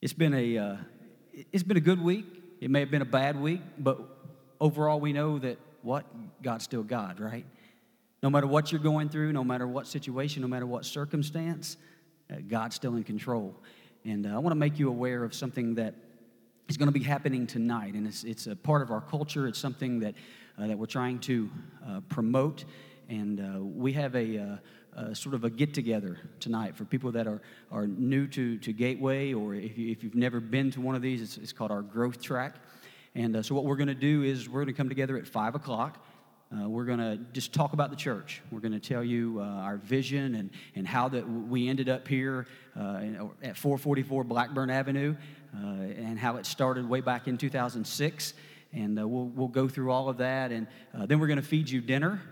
It's been a uh, it's been a good week. It may have been a bad week, but overall we know that what God's still God, right? No matter what you're going through, no matter what situation, no matter what circumstance, uh, God's still in control. And uh, I want to make you aware of something that is going to be happening tonight, and it's it's a part of our culture. It's something that uh, that we're trying to uh, promote, and uh, we have a uh, sort of a get together tonight for people that are, are new to, to Gateway, or if, you, if you've never been to one of these, it's, it's called our growth track. And uh, so, what we're going to do is we're going to come together at 5 o'clock. Uh, we're going to just talk about the church. We're going to tell you uh, our vision and, and how that we ended up here uh, at 444 Blackburn Avenue uh, and how it started way back in 2006. And we'll, we'll go through all of that. And then we're going to feed you dinner.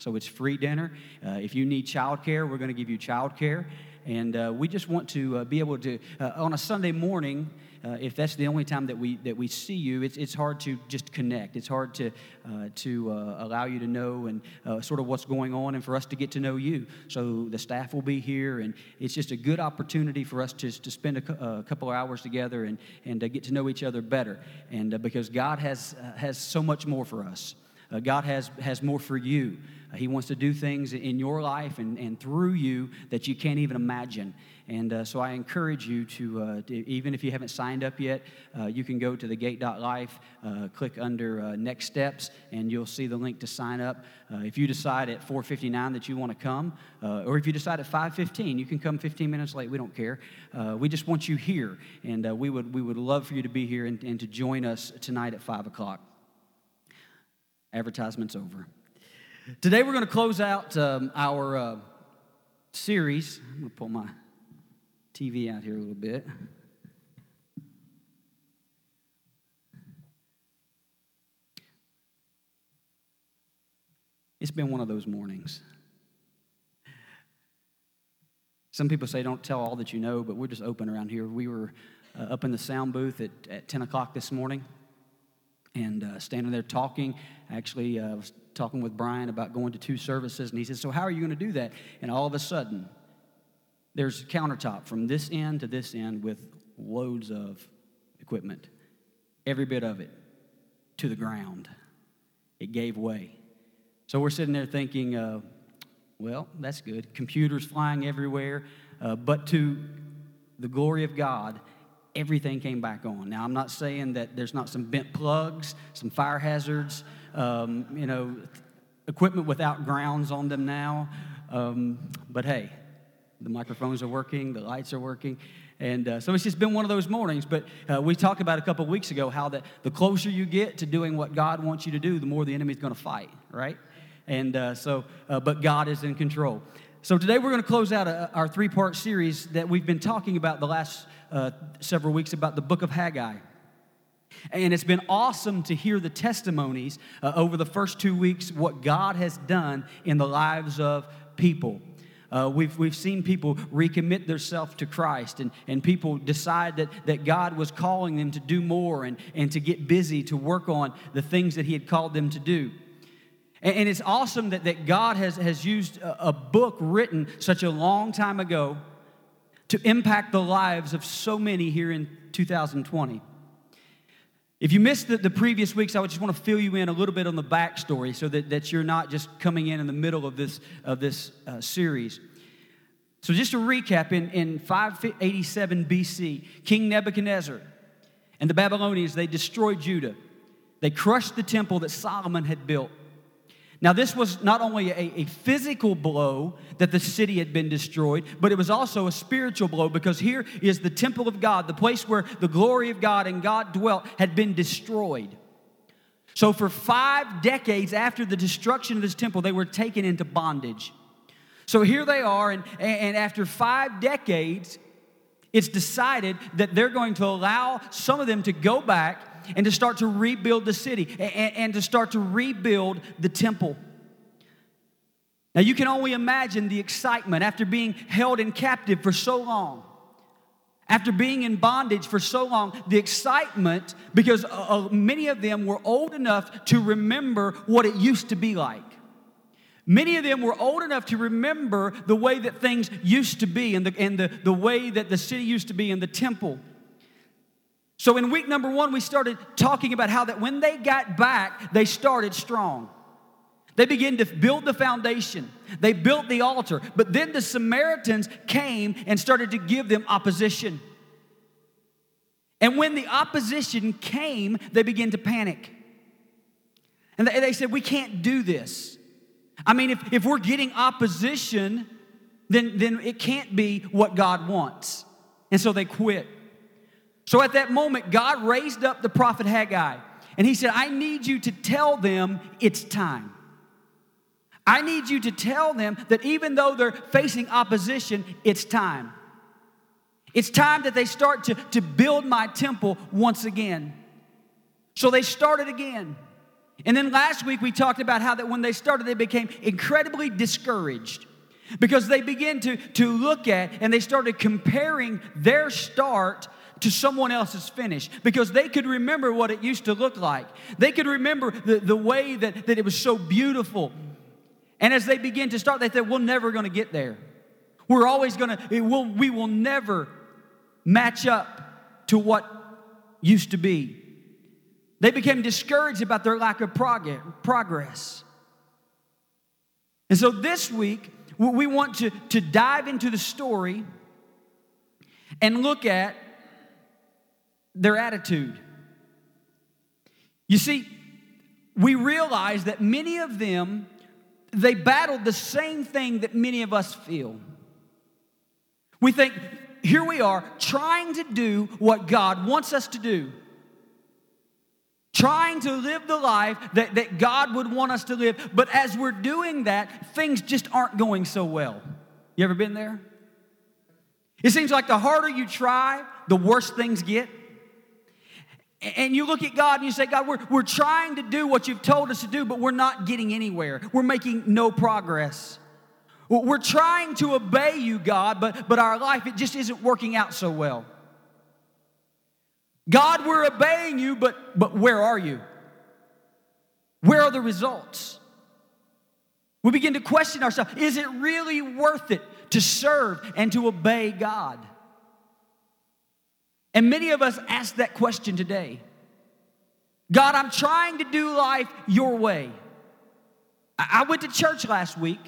So it's free dinner. Uh, if you need childcare, we're going to give you childcare. And uh, we just want to uh, be able to, uh, on a Sunday morning, uh, if that's the only time that we, that we see you, it's, it's hard to just connect. It's hard to, uh, to allow you to know and sort of what's going on and for us to get to know you. So the staff will be here, and it's just a good opportunity for us to, to spend a, a couple of hours together and, and get to know each other better. And because God has, has so much more for us. God has, has more for you. Uh, he wants to do things in your life and, and through you that you can't even imagine. And uh, so I encourage you to, uh, to, even if you haven't signed up yet, uh, you can go to the gate.life, uh, click under uh, next steps, and you'll see the link to sign up. if you decide at 4.59 that you want to come, or if you decide at 5.15, you can come 15 minutes late. We don't care. we just want you here, and we, would, we would love for you to be here and, and to join us tonight at 5 o'clock. Advertisement's over. Today we're going to close out um, our uh, series. I'm going to pull my TV out here a little bit. It's been one of those mornings. Some people say don't tell all that you know, but we're just open around here. We were uh, up in the sound booth at, at 10 o'clock this morning and uh, standing there talking. Actually, uh, was talking with Brian about going to two services, and he said, So, how are you going to do that? And all of a sudden, there's a countertop from this end to this end with loads of equipment, every bit of it to the ground. It gave way. So, we're sitting there thinking, uh, well, that's good. Computers flying everywhere. Uh, but to the glory of God, everything came back on. Now, I'm not saying that there's not some bent plugs, some fire hazards, um, you know, equipment without grounds on them now. Um, but hey, the microphones are working, the lights are working. And uh, so it's just been one of those mornings. But uh, we talked about a couple weeks ago how that the closer you get to doing what God wants you to do, the more the enemy's going to fight, right? And uh, so, uh, but God is in control. So today we're going to close out a, uh, our three part series that we've been talking about the last uh, several weeks about the book of Haggai. And it's been awesome to hear the testimonies uh, over the first two weeks, what God has done in the lives of people. Uh, we've, we've seen people recommit themselves to Christ, and, and people decide that, that God was calling them to do more and, and to get busy to work on the things that He had called them to do. And, and it's awesome that, that God has, has used a, a book written such a long time ago to impact the lives of so many here in 2020. If you missed the, the, previous weeks, I would just want to fill you in a little bit on the backstory so that, that you're not just coming in in the middle of this, of this uh, series. So, just to recap, in, in 587 BC, King Nebuchadnezzar and the Babylonians, they destroyed Judah. They crushed the temple that Solomon had built. Now, this was not only a, a, physical blow that the city had been destroyed, but it was also a spiritual blow because here is the temple of God, the place where the glory of God and God dwelt, had been destroyed. So, for five decades after the destruction of this temple, they were taken into bondage. So, here they are, and, and after five decades, it's decided that they're going to allow some of them to go back and to start to rebuild the city and, and to start to rebuild the temple. Now, you can only imagine the excitement after being held in captive for so long, after being in bondage for so long, the excitement because uh, uh many of them were old enough to remember what it used to be like. Many of them were old enough to remember the way that things used to be and the, and the, the way that the city used to be and the temple. So in week number one, we started talking about how that when they got back, they started strong. They began to build the foundation. They built the altar. But then the Samaritans came and started to give them opposition. And when the opposition came, they began to panic. And they, said, We can't do this. I mean, if, if we're getting opposition, then, then it can't be what God wants. And so they quit. So at that moment, God raised up the prophet Haggai, and he said, I need you to tell them it's time. I need you to tell them that even though they're facing opposition, it's time. It's time that they start to, to build my temple once again. So they started again. And then last week we talked about how that when they started, they became incredibly discouraged because they began to, to look at and they started comparing their start to someone else's finish because they could remember what it used to look like. They could remember the, the way that, that it was so beautiful. And as they begin to start, they said, We're never going to get there. We're always going to, will, we will never match up to what used to be. They became discouraged about their lack of progress. And so this week, we want to, to dive into the story and look at their attitude. You see, we realize that many of them, they battled the same thing that many of us feel. We think, here we are trying to do what God wants us to do. Trying to live the life that, that God would want us to live. But as we're doing that, things just aren't going so well. You ever been there? It seems like the harder you try, the worse things get. And you look at God and you say, God, we're, we're trying to do what you've told us to do, but we're not getting anywhere. We're making no progress. We're trying to obey you, God, but, but our life, it just isn't working out so well. God, we're obeying you, but, but where are you? Where are the results? We begin to question ourselves is it really worth it to serve and to obey God? And many of us ask that question today. God, I'm trying to do life your way. I went to church last week.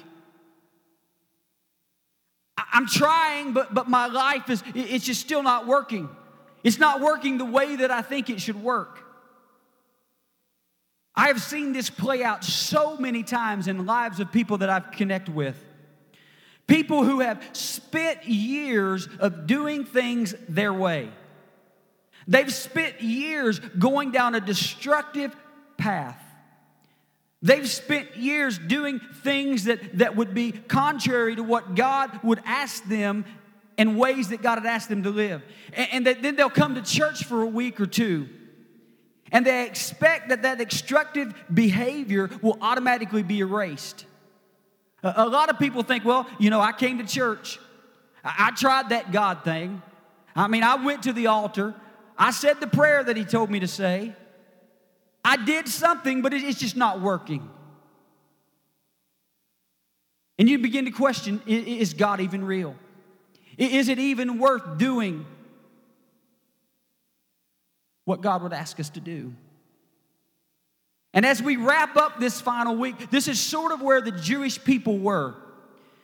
I'm trying, but, but my life is it's just still not working. It's not working the way that I think it should work. I have seen this play out so many times in the lives of people that I've connected with. People who have spent years of doing things their way. They've spent years going down a destructive path. They've spent years doing things that, that would be contrary to what God would ask them in ways that God had asked them to live. And, and then they'll come to church for a week or two. And they expect that that destructive behavior will automatically be erased. A, a lot of people think, well, you know, I came to church. I, I tried that God thing. I mean, I went to the altar. I said the prayer that He told me to say. I did something, but it's just not working. And you begin to question is God even real? Is it even worth doing what God would ask us to do? And as we wrap up this final week, this is sort of where the Jewish people were.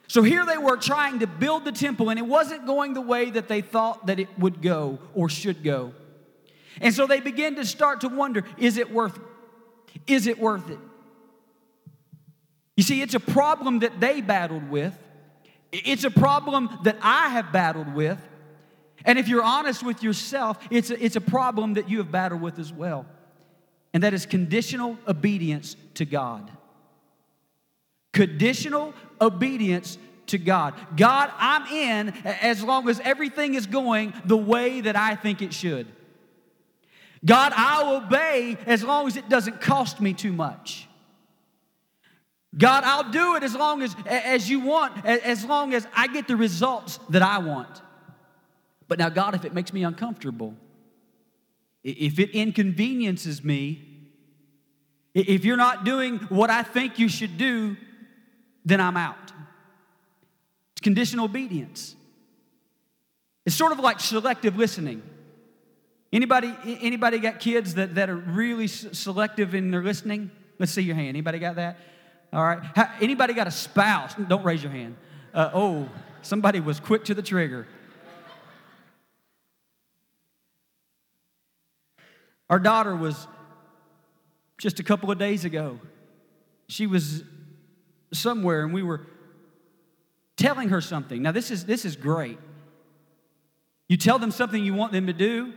So here they were trying to build the temple, and it wasn't going the way that they thought that it would go or should go. And so they begin to start to wonder is it worth is it worth it? You see, it's a problem that they battled with. It's a problem that I have battled with. And if you're honest with yourself, it's a, it's a problem that you have battled with as well. And that is conditional obedience to God. Conditional obedience to God. God, I'm in as long as everything is going the way that I think it should. God, I'll obey as long as it doesn't cost me too much. God, I'll do it as long as, as you want, as long as I get the results that I want. But now, God, if it makes me uncomfortable, if it inconveniences me, if you're not doing what I think you should do, then I'm out. It's conditional obedience. It's sort of like selective listening. Anybody, anybody got kids that, that are really selective in their listening? Let's see your hand. Anybody got that? All right. How, anybody got a spouse? Don't raise your hand. Uh, oh, somebody was quick to the trigger. Our daughter was just a couple of days ago. She was somewhere and we were telling her something. Now, this is, this is great. You tell them something you want them to do,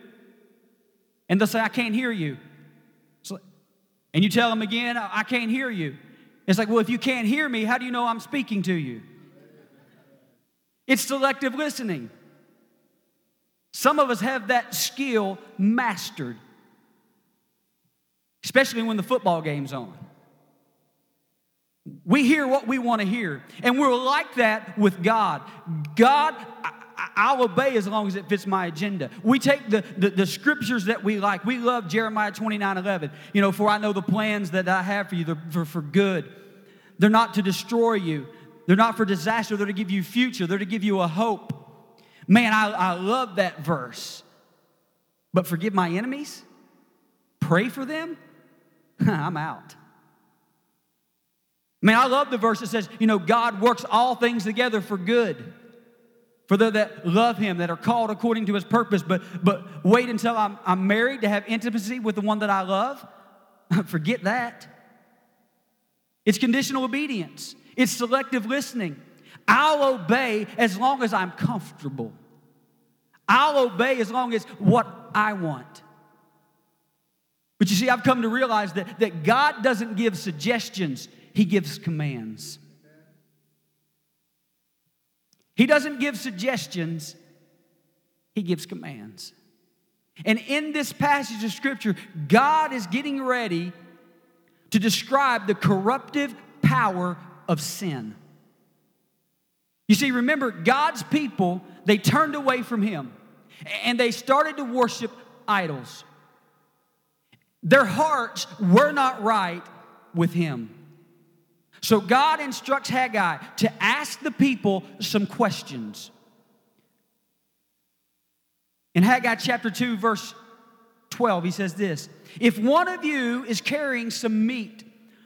and they'll say, I can't hear you. and you tell them again, I can't hear you. It's like, well, if you can't hear me, how do you know I'm speaking to you? It's selective listening. Some of us have that skill mastered, especially when the football game's on. We hear what we want to hear, and we're like that with God. God, I'll obey as long as it fits my agenda. We take the, the, the, scriptures that we like. We love Jeremiah 29 11. You know, for I know the plans that I have for you, they're for, for good. They're not to destroy you, they're not for disaster, they're to give you future, they're to give you a hope. Man, I, I love that verse. But forgive my enemies, pray for them, I'm out. Man, I love the verse that says, you know, God works all things together for good for those that love him, that are called according to his purpose, but, but wait until I'm, I'm married to have intimacy with the one that I love? Forget that. It's conditional obedience, it's selective listening. I'll obey as long as I'm comfortable. I'll obey as long as what I want. But you see, I've come to realize that, that God doesn't give suggestions, He gives commands. He doesn't give suggestions, he gives commands. And in this passage of scripture, God is getting ready to describe the corruptive power of sin. You see, remember, God's people, they turned away from Him and they started to worship idols. Their hearts were not right with Him. So God instructs Haggai to ask the people some questions. In Haggai chapter 2, verse 12, he says this If one of you is carrying some meat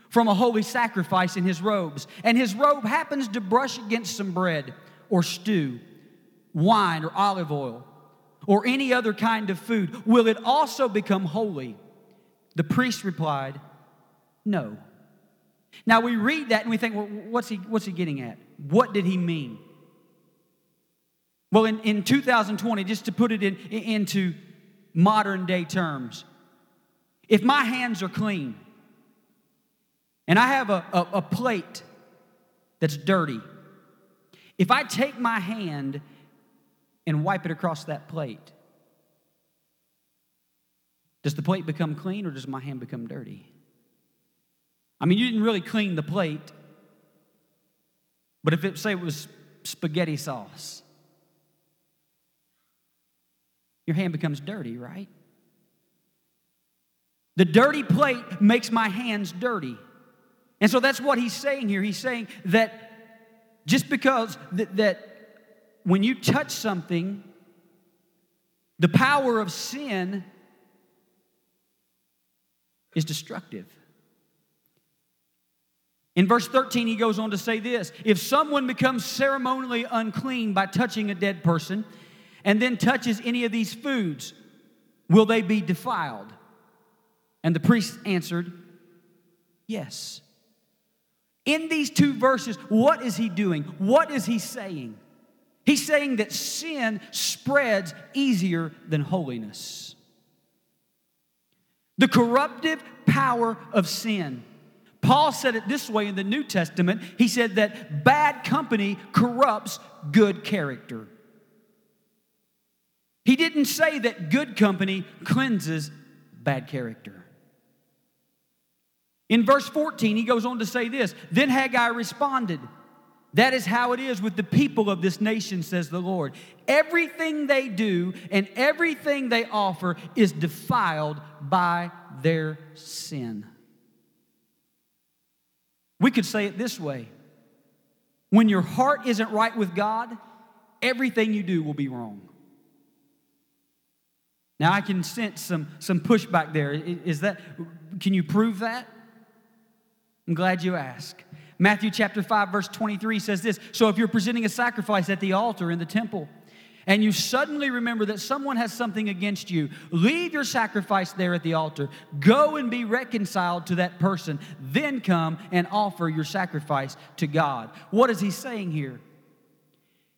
from a holy sacrifice in his robes, and his robe happens to brush against some bread or stew, wine or olive oil, or any other kind of food, will it also become holy? The priest replied, No. Now we read that and we think, well, what's he, what's he getting at? What did he mean? Well, in, in 2020, just to put it in, into modern day terms, if my hands are clean and I have a, a, a plate that's dirty, if I take my hand and wipe it across that plate, does the plate become clean or does my hand become dirty? I mean, you didn't really clean the plate, but if it say it was spaghetti sauce, your hand becomes dirty, right? The dirty plate makes my hands dirty. And so that's what he's saying here. He's saying that just because that, when you touch something, the power of sin is destructive. In verse 13, he goes on to say this If someone becomes ceremonially unclean by touching a dead person and then touches any of these foods, will they be defiled? And the priest answered, Yes. In these two verses, what is he doing? What is he saying? He's saying that sin spreads easier than holiness. The corruptive power of sin Paul said it this way in the New Testament. He said that bad company corrupts good character. He didn't say that good company cleanses bad character. In verse 14, he goes on to say this Then Haggai responded, That is how it is with the people of this nation, says the Lord. Everything they do and everything they offer is defiled by their sin. We could say it this way when your heart isn't right with God, everything you do will be wrong. Now I can sense some, some pushback there. Is that, can you prove that? I'm glad you asked. Matthew chapter 5, verse 23 says this So if you're presenting a sacrifice at the altar in the temple, and you suddenly remember that someone has something against you, leave your sacrifice there at the altar. Go and be reconciled to that person. Then come and offer your sacrifice to God. What is he saying here?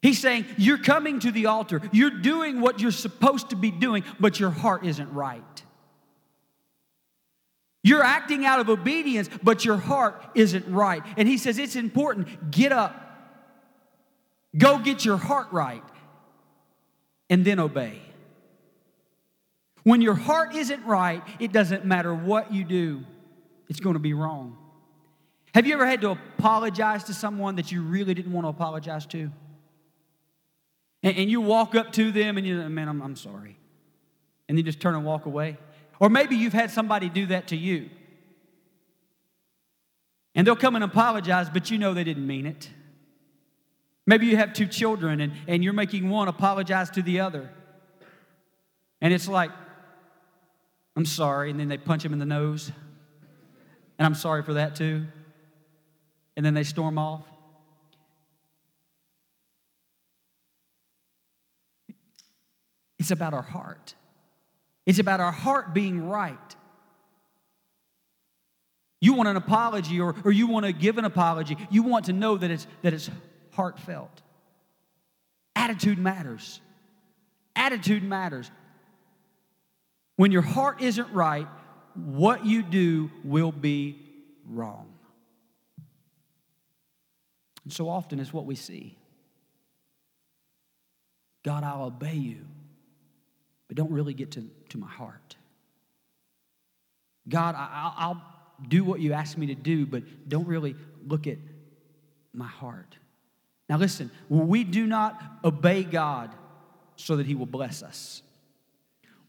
He's saying, You're coming to the altar, you're doing what you're supposed to be doing, but your heart isn't right. You're acting out of obedience, but your heart isn't right. And he says, It's important. Get up, go get your heart right, and then obey. When your heart isn't right, it doesn't matter what you do, it's going to be wrong. Have you ever had to apologize to someone that you really didn't want to apologize to? And, and you walk up to them and you, man, I'm, I'm sorry. And you just turn and walk away. Or maybe you've had somebody do that to you. And they'll come and apologize, but you know they didn't mean it. Maybe you have two children and, and you're making one apologize to the other. And it's like, I'm sorry. And then they punch him in the nose. And I'm sorry for that too. And then they storm off. It's about our heart. It's about our heart being right. You want an apology or, or you want to give an apology. You want to know that it's, that it's heartfelt. Attitude matters. Attitude matters. When your heart isn't right, what you do will be wrong. And so often it's what we see. God, I'll obey you but don't really get to, to my heart. God, I, I'll do what you ask me to do, but don't really look at my heart. Now, listen, we do not obey God so that He will bless us.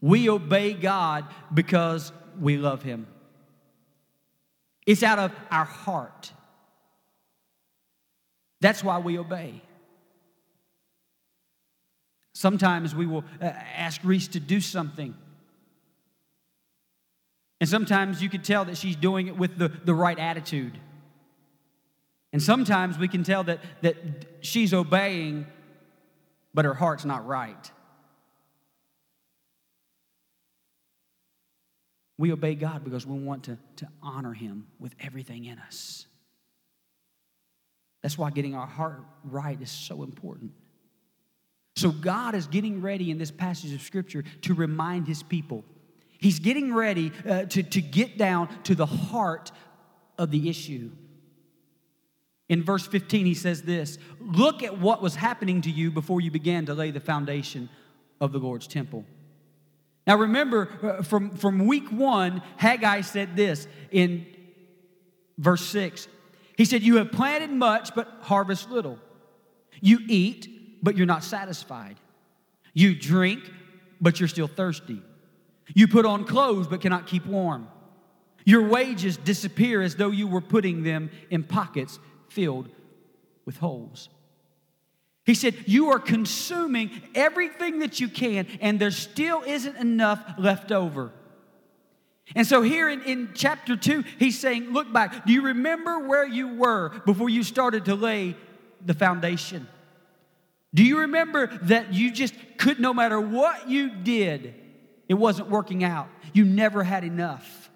We obey God because we love Him. It's out of our heart. That's why we obey. Sometimes we will uh, ask Reese to do something. And sometimes you can tell that she's doing it with the, the right attitude. And sometimes we can tell that, that she's obeying, but her heart's not right. We obey God because we want to, to honor Him with everything in us. That's why getting our heart right is so important. So God is getting ready in this passage of Scripture to remind His people. He's getting ready uh, to, to get down to the heart of the issue. In verse 15, he says this Look at what was happening to you before you began to lay the foundation of the Lord's temple. Now, remember, uh, from, from week one, Haggai said this in verse 6. He said, You have planted much, but harvest little. You eat, but you're not satisfied. You drink, but you're still thirsty. You put on clothes, but cannot keep warm. Your wages disappear as though you were putting them in pockets filled with holes. He said, You are consuming everything that you can, and there still isn't enough left over. And so, here in, in chapter 2, he's saying, Look back. Do you remember where you were before you started to lay the foundation? Do you remember that you just could, no matter what you did, it wasn't working out? You never had enough.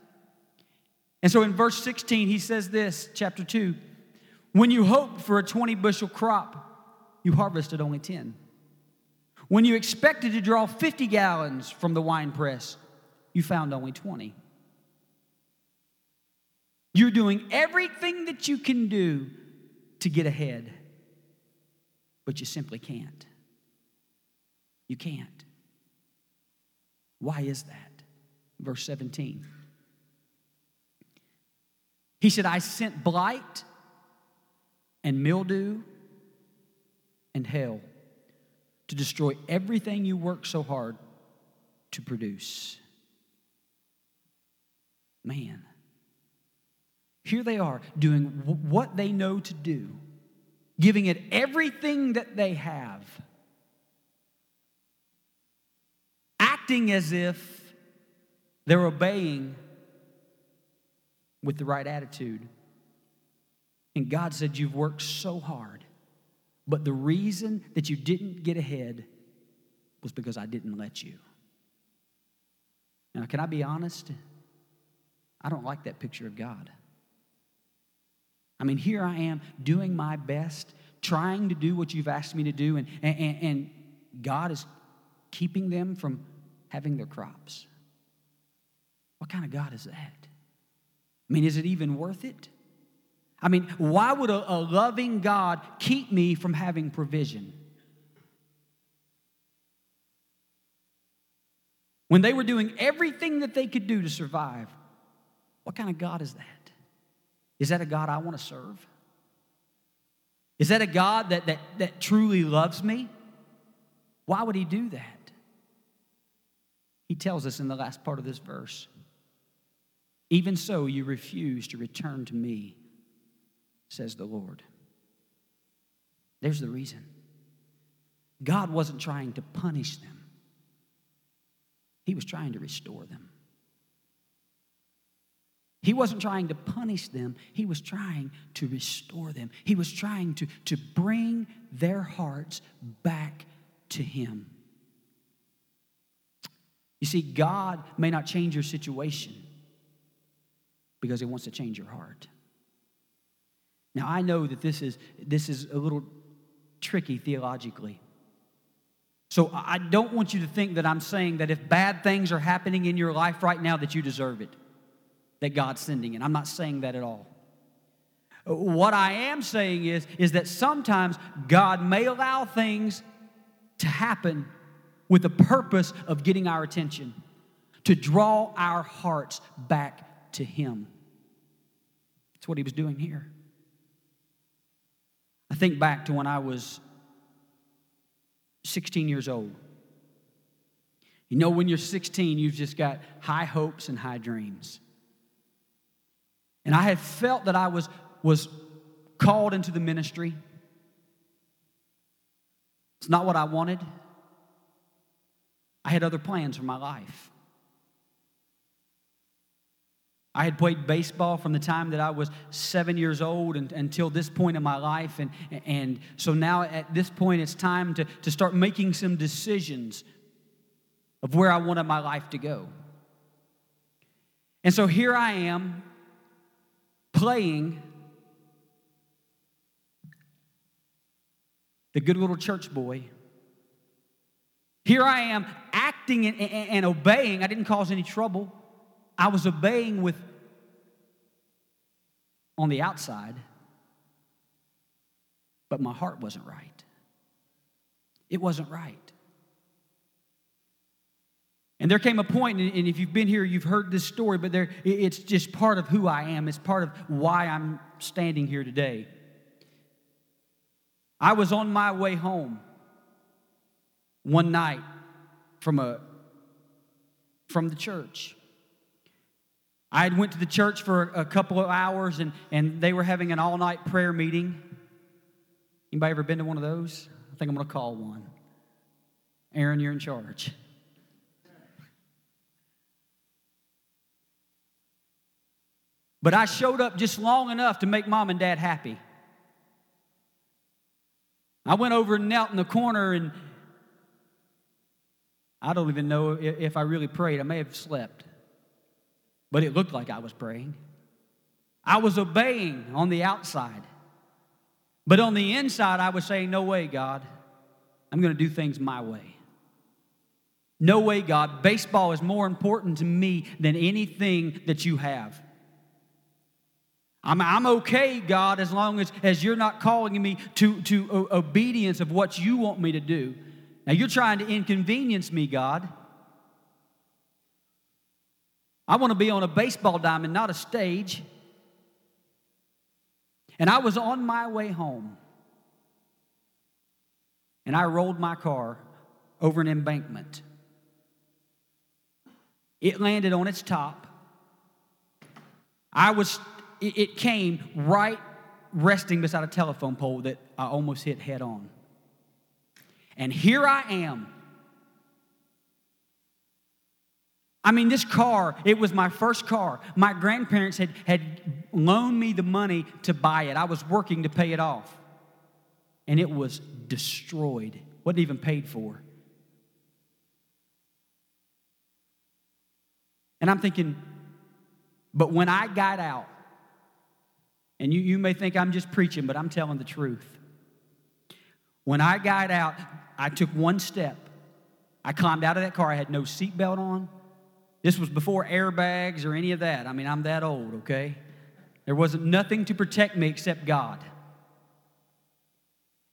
And so in verse 16, he says this, chapter 2 When you hoped for a 20 bushel crop, you harvested only 10. When you expected to draw 50 gallons from the wine press, you found only 20. You're doing everything that you can do to get ahead but you simply can't. You can't. Why is that? Verse 17. He said, I sent blight and mildew and hail to destroy everything you work so hard to produce. Man, here they are doing what they know to do giving it everything that they have, acting as if they're obeying with the right attitude. And God said, You've worked so hard, but the reason that you didn't get ahead was because I didn't let you. Now, can I be honest? I don't like that picture of God. I mean, here I am doing my best, trying to do what you've asked me to do, and, and, and God is keeping them from having their crops. What kind of God is that? I mean, is it even worth it? I mean, why would a, a loving God keep me from having provision? When they were doing everything that they could do to survive, what kind of God is that? Is that a God I want to serve? Is that a God that, that, that truly loves me? Why would he do that? He tells us in the last part of this verse Even so, you refuse to return to me, says the Lord. There's the reason. God wasn't trying to punish them, He was trying to restore them. He wasn't trying to punish them, he was trying to restore them. He was trying to, to bring their hearts back to him. You see, God may not change your situation because he wants to change your heart. Now, I know that this is, this is a little tricky theologically. So I don't want you to think that I'm saying that if bad things are happening in your life right now that you deserve it that God's sending it. I'm not saying that at all. What I am saying is, is that sometimes God may allow things to happen with the purpose of getting our attention, to draw our hearts back to Him. That's what He was doing here. I think back to when I was 16 years old. You know, when you're 16, you've just got high hopes and high dreams. And I had felt that I was, was called into the ministry. It's not what I wanted. I had other plans for my life. I had played baseball from the time that I was seven years old and, until this point in my life. And, and so now at this point, it's time to, to start making some decisions of where I wanted my life to go. And so here I am playing the good little church boy. Here I am acting and, and, and, obeying. I didn't cause any trouble. I was obeying with on the outside, but my heart wasn't right. It wasn't right. And there came a point, and if you've been here, you've heard this story, but there, it's just part of who I am. It's part of why I'm standing here today. I was on my way home one night from, a, from the church. I had went to the church for a couple of hours, and, and they were having an all-night prayer meeting. Anybody ever been to one of those? I think I'm going to call one. Aaron, you're in charge. But I showed up just long enough to make mom and dad happy. I went over and knelt in the corner, and I don't even know if I really prayed. I may have slept, but it looked like I was praying. I was obeying on the outside, but on the inside, I was saying, No way, God. I'm going to do things my way. No way, God. Baseball is more important to me than anything that you have. I'm, I'm okay, God, as long as, as you're not calling me to, to obedience of what you want me to do. Now, you're trying to inconvenience me, God. I want to be on a baseball diamond, not a stage. And I was on my way home. And I rolled my car over an embankment. It landed on its top. I was it came right resting beside a telephone pole that I almost hit head on. And here I am, I mean, this car, it was my first car. My grandparents had, had loaned me the money to buy it. I was working to pay it off. And it was destroyed, wasn't even paid for. And I'm thinking, but when I got out, and you, you may think I'm just preaching, but I'm telling the truth. When I got out, I took one step. I climbed out of that car. I had no seatbelt on. This was before airbags or any of that. I mean, I'm that old, okay? There wasn't nothing to protect me except God.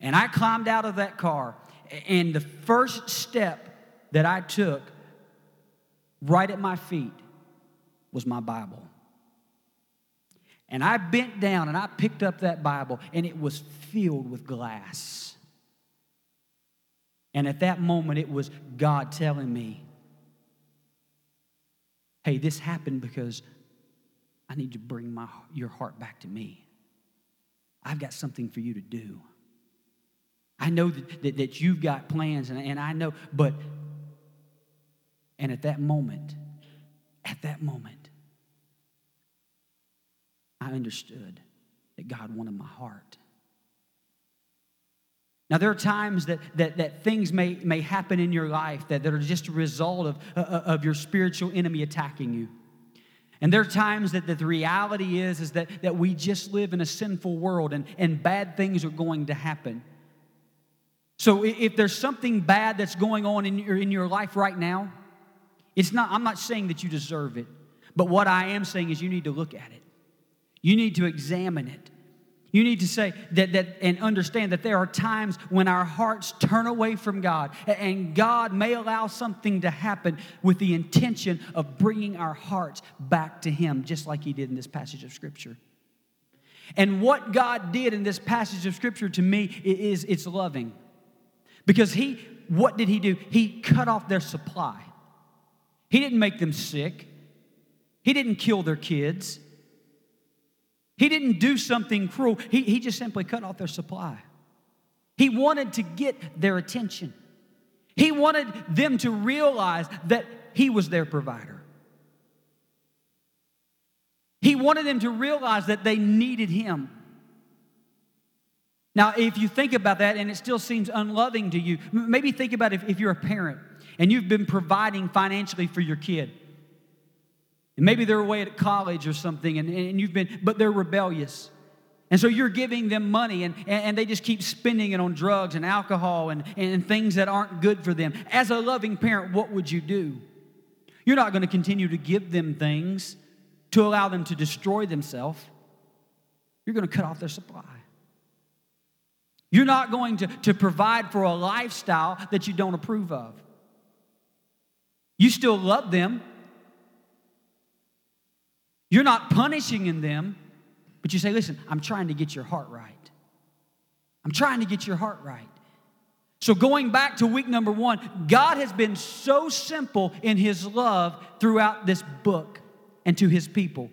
And I climbed out of that car, and the first step that I took right at my feet was my Bible. And I bent down and I picked up that Bible, and it was filled with glass. And at that moment, it was God telling me, hey, this happened because I need to bring my, your heart back to me. I've got something for you to do. I know that, that, that you've got plans, and, and I know, but, and at that moment, at that moment, I understood that God wanted my heart. Now, there are times that, that, that things may, may happen in your life that, that are just a result of, uh, uh, of your spiritual enemy attacking you. And there are times that, that the reality is, is that, that we just live in a sinful world and, and bad things are going to happen. So if there's something bad that's going on in your, in your life right now, it's not, I'm not saying that you deserve it, but what I am saying is you need to look at it. You need to examine it. You need to say that, that and understand that there are times when our hearts turn away from God, and God may allow something to happen with the intention of bringing our hearts back to Him, just like He did in this passage of Scripture. And what God did in this passage of Scripture to me is it's loving. Because He, what did He do? He cut off their supply. He didn't make them sick, He didn't kill their kids. He didn't do something cruel, he, he just simply cut off their supply. He wanted to get their attention. He wanted them to realize that He was their provider. He wanted them to realize that they needed Him. Now, if you think about that and it still seems unloving to you, maybe think about if, if you're a parent and you've been providing financially for your kid. And maybe they're away at college or something, and, and you've been, but they're rebellious. And so you're giving them money, and, and they just keep spending it on drugs and alcohol and, and things that aren't good for them. As a loving parent, what would you do? You're not going to continue to give them things to allow them to destroy themselves. You're going to cut off their supply. You're not going to, to provide for a lifestyle that you don't approve of. You still love them, you're not punishing in them, but you say, listen, I'm trying to get your heart right. I'm trying to get your heart right. So, going back to week number one, God has been so simple in His love throughout this book and to His people.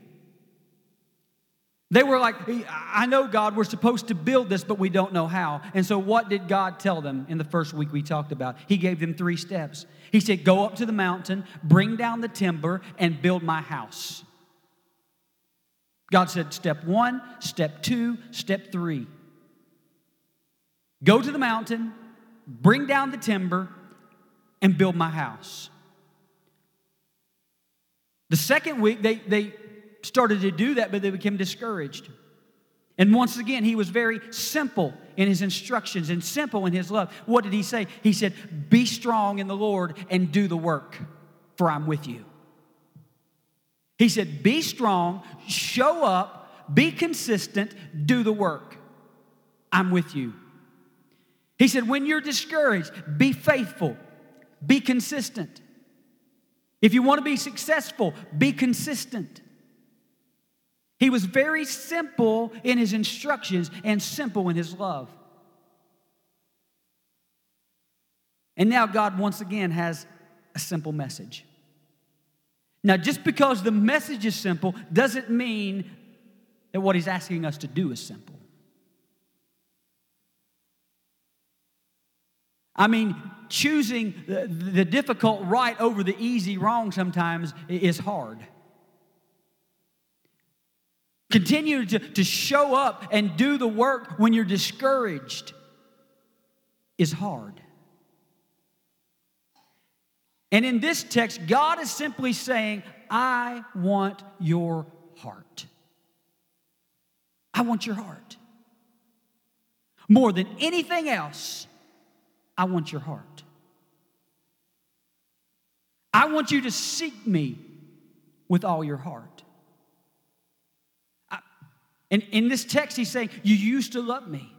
They were like, I know, God, we're supposed to build this, but we don't know how. And so, what did God tell them in the first week we talked about? He gave them three steps. He said, Go up to the mountain, bring down the timber, and build my house. God said, step one, step two, step three. Go to the mountain, bring down the timber, and build my house. The second week, they, they started to do that, but they became discouraged. And once again, he was very simple in his instructions and simple in his love. What did he say? He said, Be strong in the Lord and do the work, for I'm with you. He said, Be strong, show up, be consistent, do the work. I'm with you. He said, When you're discouraged, be faithful, be consistent. If you want to be successful, be consistent. He was very simple in his instructions and simple in his love. And now God once again has a simple message. Now, just because the message is simple doesn't mean that what he's asking us to do is simple. I mean, choosing the, the difficult right over the easy wrong sometimes is hard. Continue to, to show up and do the work when you're discouraged is hard. And in this text, God is simply saying, I want your heart. I want your heart. More than anything else, I want your heart. I want you to seek me with all your heart. I, and in this text, he's saying, You used to love me.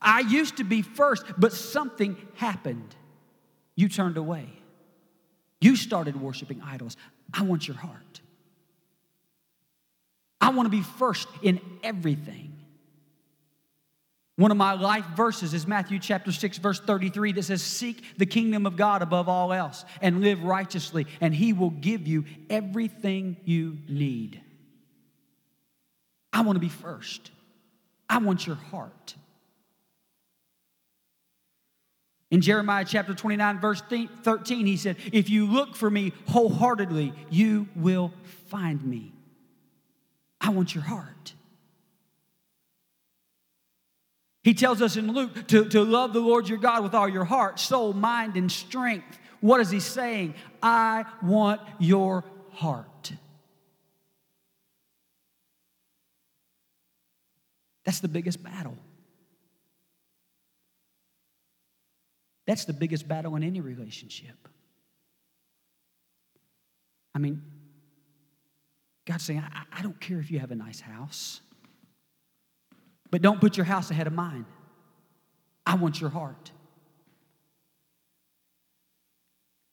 I used to be first, but something happened. You turned away. You started worshiping idols. I want your heart. I want to be first in everything. One of my life verses is Matthew chapter 6, verse 33, that says, Seek the kingdom of God above all else and live righteously, and he will give you everything you need. I want to be first. I want your heart. In Jeremiah chapter 29, verse 13, he said, If you look for me wholeheartedly, you will find me. I want your heart. He tells us in Luke to, to love the Lord your God with all your heart, soul, mind, and strength. What is he saying? I want your heart. That's the biggest battle. That's the biggest battle in any relationship. I mean, God's saying, I, I, don't care if you have a nice house, but don't put your house ahead of mine. I want your heart.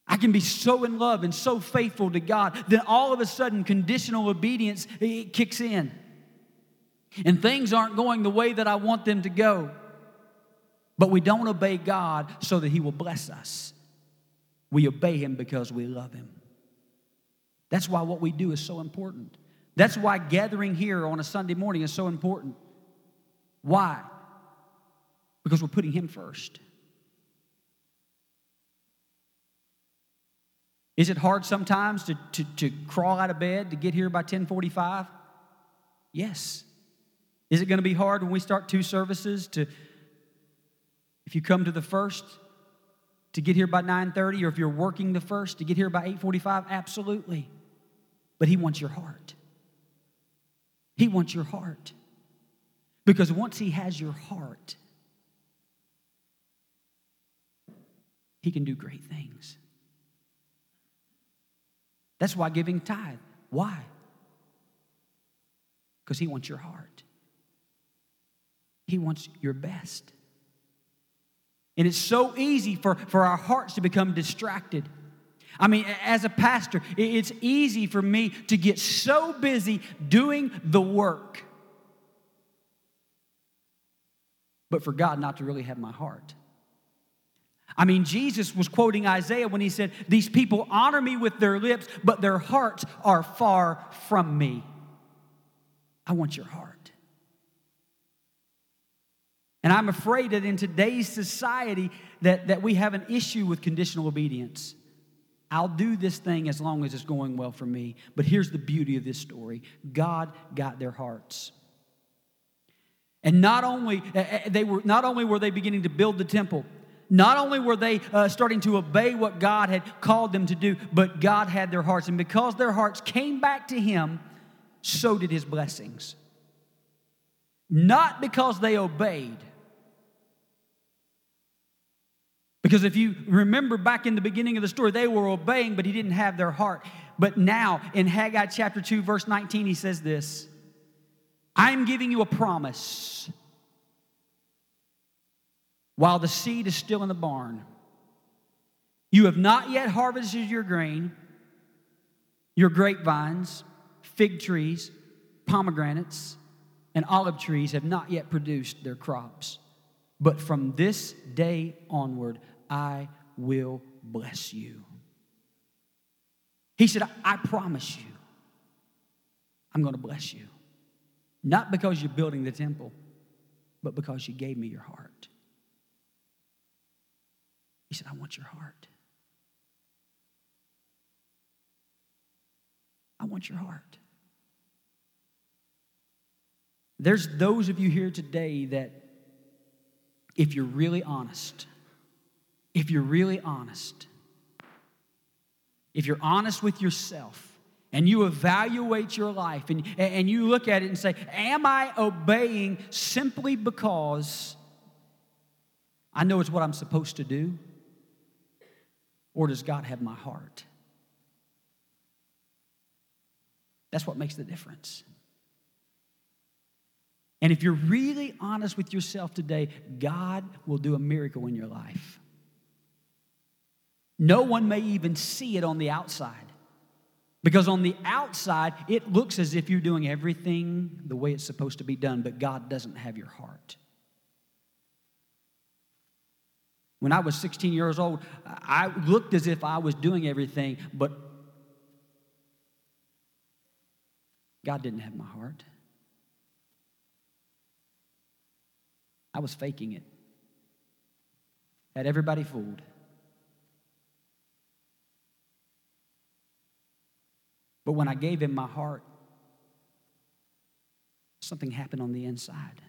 I can be so in love and so faithful to God, then all of a sudden conditional obedience kicks in. And things aren't going the way that I want them to go. But we don't obey God so that He will bless us. We obey Him because we love Him. That's why what we do is so important. That's why gathering here on a Sunday morning is so important. Why? Because we're putting Him first. Is it hard sometimes to, to, to crawl out of bed to get here by 1045? Yes. Is it going to be hard when we start two services to if you come to the first to get here by 9:30 or if you're working the first to get here by 8:45, absolutely. But he wants your heart. He wants your heart. Because once he has your heart, he can do great things. That's why giving tithe. Why? Because he wants your heart. He wants your best. And it's so easy for, for our hearts to become distracted. I mean, as a pastor, it's easy for me to get so busy doing the work, but for God not to really have my heart. I mean, Jesus was quoting Isaiah when he said, These people honor me with their lips, but their hearts are far from me. I want your heart. And I'm afraid that in today's society that, that we have an issue with conditional obedience. I'll do this thing as long as it's going well for me. But here's the beauty of this story God got their hearts. And not only, eh, eh, they were, not only were they beginning to build the temple, not only were they uh, starting to obey what God had called them to do, but God had their hearts. And because their hearts came back to Him, so did His blessings. Not because they obeyed, Because if you remember back in the beginning of the story, they were obeying, but he didn't have their heart. But now in Haggai chapter 2, verse 19, he says this I'm giving you a promise. While the seed is still in the barn, you have not yet harvested your grain, your grapevines, fig trees, pomegranates, and olive trees have not yet produced their crops. But from this day onward, I will bless you. He said, I promise you, I'm going to bless you. Not because you're building the temple, but because you gave me your heart. He said, I want your heart. I want your heart. There's those of you here today that, if you're really honest, if you're really honest, if you're honest with yourself, and you evaluate your life and, and you look at it and say, Am I obeying simply because I know it's what I'm supposed to do? Or does God have my heart? That's what makes the difference. And if you're really honest with yourself today, God will do a miracle in your life. No one may even see it on the outside. Because on the outside, it looks as if you're doing everything the way it's supposed to be done, but God doesn't have your heart. When I was 16 years old, I looked as if I was doing everything, but God didn't have my heart. I was faking it. Had everybody fooled. But when I mm-hmm. gave him my heart, something happened on the inside.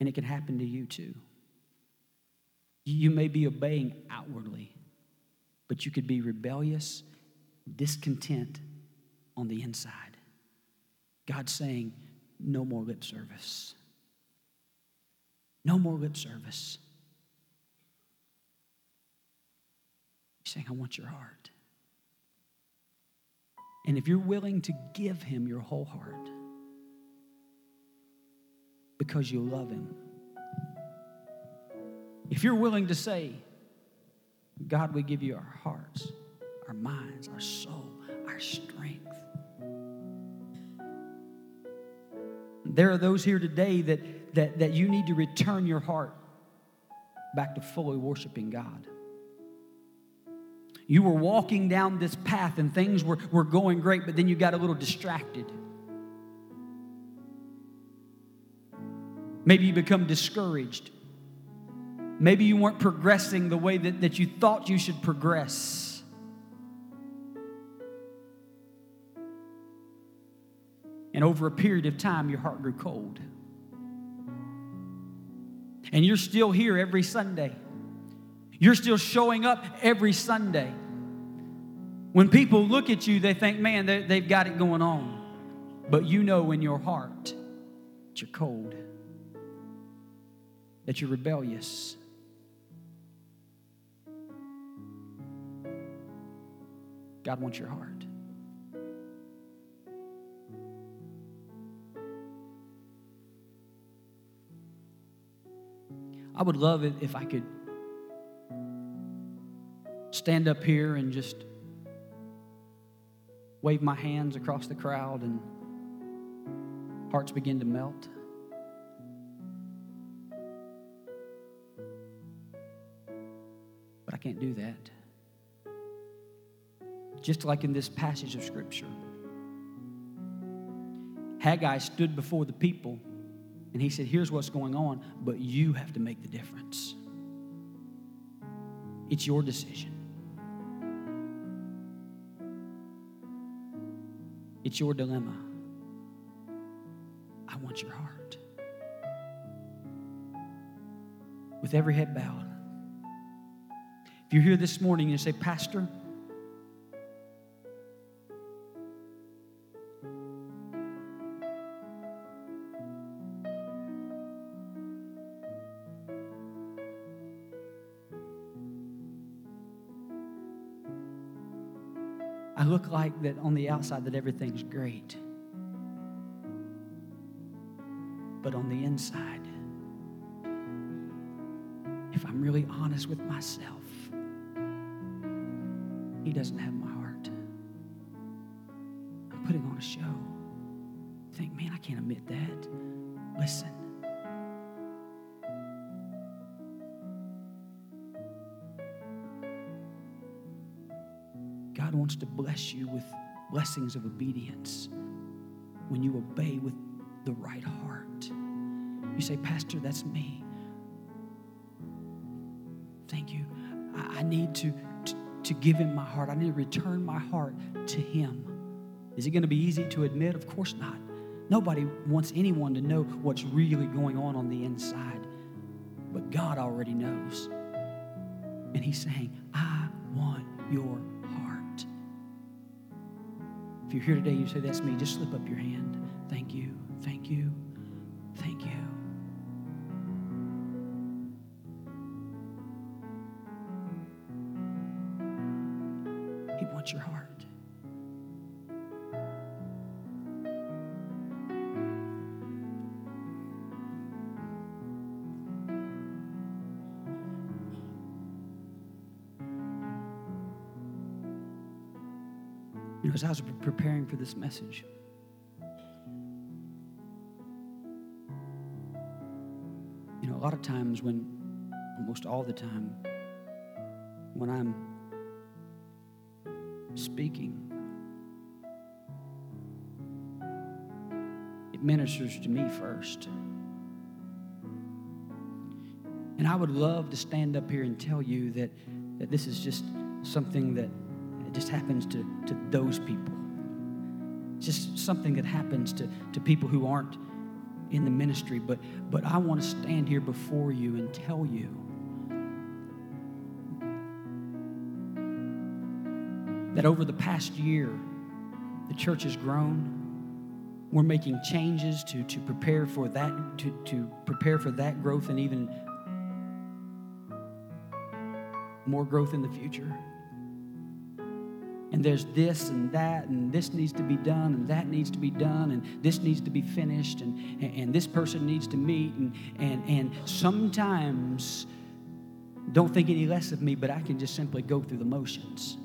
And it can happen to you too. You may be obeying outwardly, but you could be rebellious, discontent on the inside. God's saying, no more lip service. No more lip service. He's saying, I want your heart. And if you're willing to give him your whole heart because you love him, if you're willing to say, God, we give you our hearts, our minds, our soul, our strength. There are those here today that, that, that you need to return your heart back to fully worshiping God. You were walking down this path and things were, were going great, but then you got a little distracted. Maybe you become discouraged. Maybe you weren't progressing the way that, that you thought you should progress. And over a period of time, your heart grew cold. And you're still here every Sunday. You're still showing up every Sunday. When people look at you, they think, man, they've got it going on. But you know in your heart that you're cold, that you're rebellious. God wants your heart. I would love it if I could stand up here and just wave my hands across the crowd and hearts begin to melt. But I can't do that. Just like in this passage of Scripture, Haggai stood before the people and he said, Here's what's going on, but you have to make the difference. It's your decision. It's your dilemma. I want your heart. With every head bowed. If you're here this morning and you say, Pastor, I look like that on the outside that everything's great. But on the inside, if I'm really honest with myself, He doesn't have my heart. I'm putting on a show. think, man, I can't admit that. Listen. Wants to bless you with blessings of obedience when you obey with the right heart. You say, Pastor, that's me. Thank you. I, I need to, to, to give him my heart. I need to return my heart to him. Is it going to be easy to admit? Of course not. Nobody wants anyone to know what's really going on on the inside. But God already knows. And He's saying, I want your. If you're here today, you say, That's me, just slip up your hand. Thank you, thank you, As I was preparing for this message, you know, a lot of times when, almost all the time, when I'm speaking, it ministers to me first. And I would love to stand up here and tell you that, that this is just something that it just happens to, to those people. It's just something that happens to, to people who aren't in the ministry. But, but I want to stand here before you and tell you that over the past year, the church has grown. We're making changes to, to prepare for that, to, to prepare for that growth and even more growth in the future and there's this and that, and this needs to be done, and that needs to be done, and this needs to be finished, and, and, and this person needs to meet. And, and, and sometimes, don't think any less of me, but I can just simply go through the motions.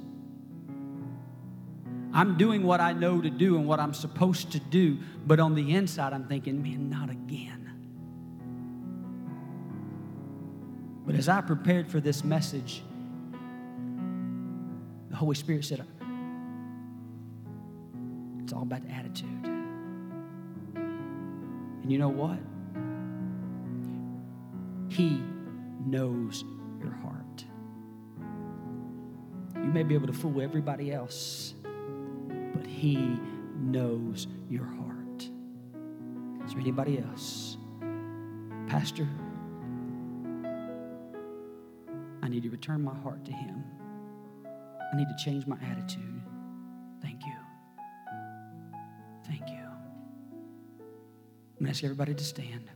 I'm doing what I know to do and what I'm supposed to do, but on the inside, I'm thinking, man, not again. But as I prepared for this message, the Holy Spirit said, it's all about attitude. And you know what? He knows your heart. You may be able to fool everybody else, but He knows your heart. Is there anybody else? Pastor, I need to return my heart to Him. I need to change my attitude. Thank you. Ask everybody to stand.